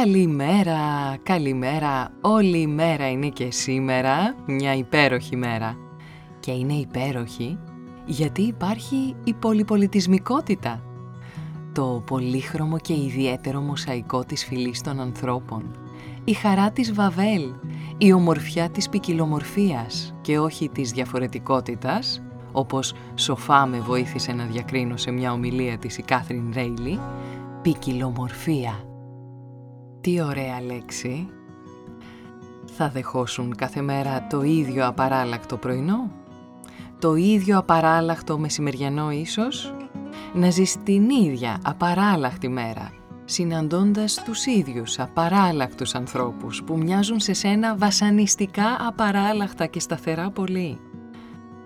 Καλημέρα, καλημέρα, όλη η μέρα είναι και σήμερα μια υπέροχη μέρα. Και είναι υπέροχη γιατί υπάρχει η πολυπολιτισμικότητα. Το πολύχρωμο και ιδιαίτερο μοσαϊκό της φυλής των ανθρώπων. Η χαρά της Βαβέλ, η ομορφιά της ποικιλομορφίας και όχι της διαφορετικότητας, όπως σοφά με βοήθησε να διακρίνω σε μια ομιλία της η Κάθριν Ρέιλι, ποικιλομορφία. Τι ωραία λέξη. Θα δεχόσουν κάθε μέρα το ίδιο απαράλλακτο πρωινό, το ίδιο απαράλλαχτο μεσημεριανό ίσως, να ζεις την ίδια απαράλλαχτη μέρα, συναντώντας τους ίδιους απαράλλαχτους ανθρώπους που μοιάζουν σε σένα βασανιστικά απαράλλαχτα και σταθερά πολύ.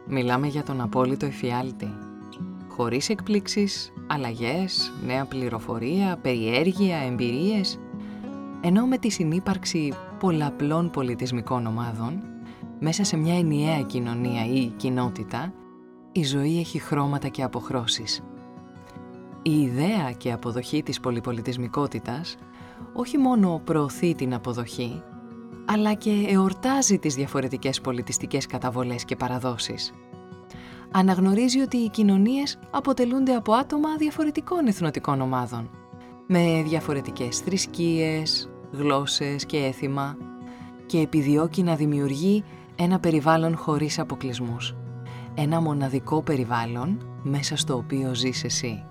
Μιλάμε για τον απόλυτο εφιάλτη. Χωρίς εκπλήξεις, αλλαγές, νέα πληροφορία, περιέργεια, εμπειρίες, ενώ με τη συνύπαρξη πολλαπλών πολιτισμικών ομάδων, μέσα σε μια ενιαία κοινωνία ή κοινότητα, η ζωή έχει χρώματα και αποχρώσεις. Η ιδέα και αποδοχή της πολυπολιτισμικότητας όχι μόνο προωθεί την αποδοχή, αλλά και εορτάζει τις διαφορετικές πολιτιστικές καταβολές και παραδόσεις. Αναγνωρίζει ότι οι κοινωνίες αποτελούνται από άτομα διαφορετικών εθνοτικών ομάδων, με διαφορετικές θρησκείες, γλώσσες και έθιμα και επιδιώκει να δημιουργεί ένα περιβάλλον χωρίς αποκλεισμούς. Ένα μοναδικό περιβάλλον μέσα στο οποίο ζεις εσύ.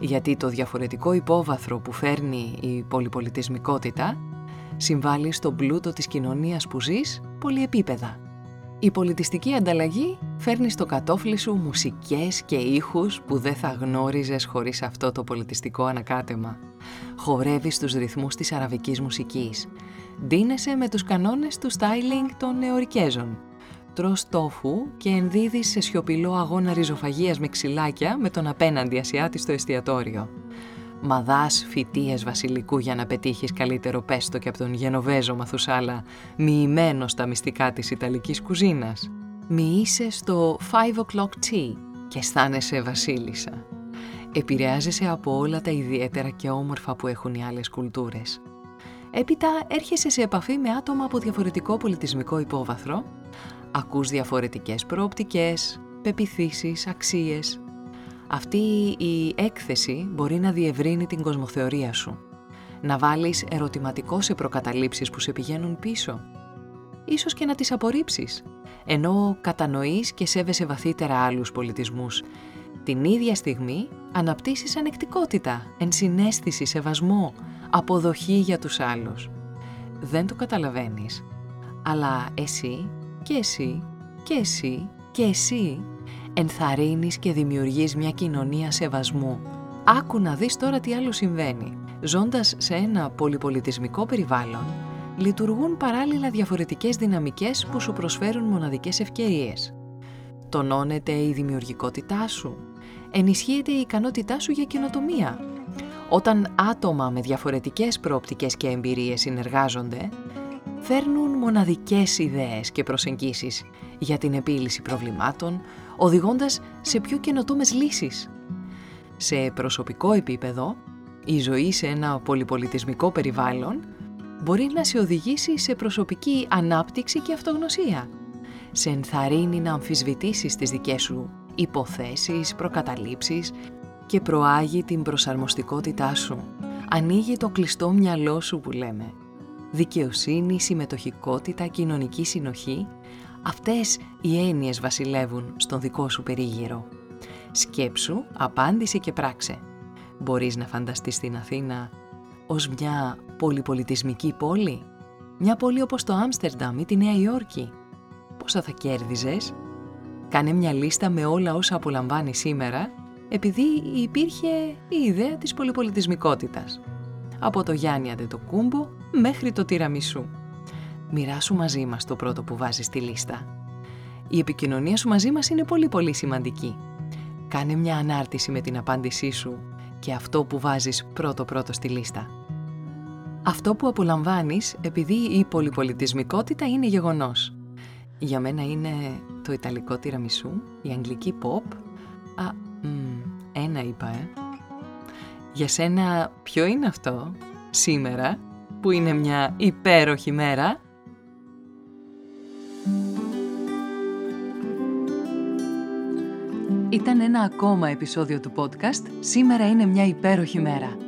Γιατί το διαφορετικό υπόβαθρο που φέρνει η πολυπολιτισμικότητα συμβάλλει στον πλούτο της κοινωνίας που ζεις πολυεπίπεδα. Η πολιτιστική ανταλλαγή φέρνει στο κατόφλι σου μουσικές και ήχους που δεν θα γνώριζες χωρίς αυτό το πολιτιστικό ανακάτεμα. Χορεύεις τους ρυθμούς της αραβικής μουσικής. Ντύνεσαι με τους κανόνες του styling των νεορικέζων. Τρως τόφου και ενδίδεις σε σιωπηλό αγώνα ριζοφαγίας με ξυλάκια με τον απέναντι Ασιάτη στο εστιατόριο. Μαδάς φυτίες βασιλικού για να πετύχεις καλύτερο πέστο και από τον Γενοβέζο Μαθουσάλα, μοιημένος στα μυστικά της Ιταλικής κουζίνας. Μοιείσαι στο 5 o'clock tea και αισθάνεσαι βασίλισσα. Επηρεάζεσαι από όλα τα ιδιαίτερα και όμορφα που έχουν οι άλλες κουλτούρες. Έπειτα έρχεσαι σε επαφή με άτομα από διαφορετικό πολιτισμικό υπόβαθρο, ακούς διαφορετικές προοπτικές, πεπιθήσεις, αξίες, αυτή η έκθεση μπορεί να διευρύνει την κοσμοθεωρία σου. Να βάλεις ερωτηματικό σε προκαταλήψεις που σε πηγαίνουν πίσω. Ίσως και να τις απορρίψεις, ενώ κατανοείς και σέβεσαι βαθύτερα άλλους πολιτισμούς. Την ίδια στιγμή αναπτύσσεις ανεκτικότητα, ενσυναίσθηση, σεβασμό, αποδοχή για τους άλλους. Δεν το καταλαβαίνεις, αλλά εσύ και εσύ και εσύ και εσύ ενθαρρύνεις και δημιουργείς μια κοινωνία σεβασμού. Άκου να δεις τώρα τι άλλο συμβαίνει. Ζώντας σε ένα πολυπολιτισμικό περιβάλλον, λειτουργούν παράλληλα διαφορετικές δυναμικές που σου προσφέρουν μοναδικές ευκαιρίες. Τονώνεται η δημιουργικότητά σου. Ενισχύεται η ικανότητά σου για καινοτομία. Όταν άτομα με διαφορετικές προοπτικές και εμπειρίες συνεργάζονται, φέρνουν μοναδικές ιδέες και προσεγγίσεις για την επίλυση προβλημάτων, οδηγώντας σε πιο καινοτόμες λύσεις. Σε προσωπικό επίπεδο, η ζωή σε ένα πολυπολιτισμικό περιβάλλον μπορεί να σε οδηγήσει σε προσωπική ανάπτυξη και αυτογνωσία. Σε ενθαρρύνει να αμφισβητήσεις τις δικές σου υποθέσεις, προκαταλήψεις και προάγει την προσαρμοστικότητά σου. Ανοίγει το κλειστό μυαλό σου που λέμε. Δικαιοσύνη, συμμετοχικότητα, κοινωνική συνοχή Αυτές οι έννοιες βασιλεύουν στον δικό σου περίγυρο. Σκέψου, απάντησε και πράξε. Μπορείς να φανταστείς την Αθήνα ως μια πολυπολιτισμική πόλη; Μια πόλη όπως το Άμστερνταμ ή τη Νέα Υόρκη; Πόσα θα κέρδιζες; Κάνε μια λίστα με όλα όσα απολαμβάνει σήμερα, επειδή υπήρχε η ιδέα της πολυπολιτισμικότητας. Από το Γιάννη Αντετοκούμπο μέχρι το Τυραμισού. Μοιράσου μαζί μας το πρώτο που βάζεις στη λίστα. Η επικοινωνία σου μαζί μας είναι πολύ πολύ σημαντική. Κάνε μια ανάρτηση με την απάντησή σου και αυτό που βάζεις πρώτο-πρώτο στη λίστα. Αυτό που απολαμβάνεις επειδή η πολυπολιτισμικότητα είναι γεγονός. Για μένα είναι το ιταλικό τυραμισού, η αγγλική pop. Α, ένα είπα, ε. Για σένα ποιο είναι αυτό, σήμερα, που είναι μια υπέροχη μέρα; Ήταν ένα ακόμα επεισόδιο του podcast «Σήμερα είναι μια υπέροχη μέρα».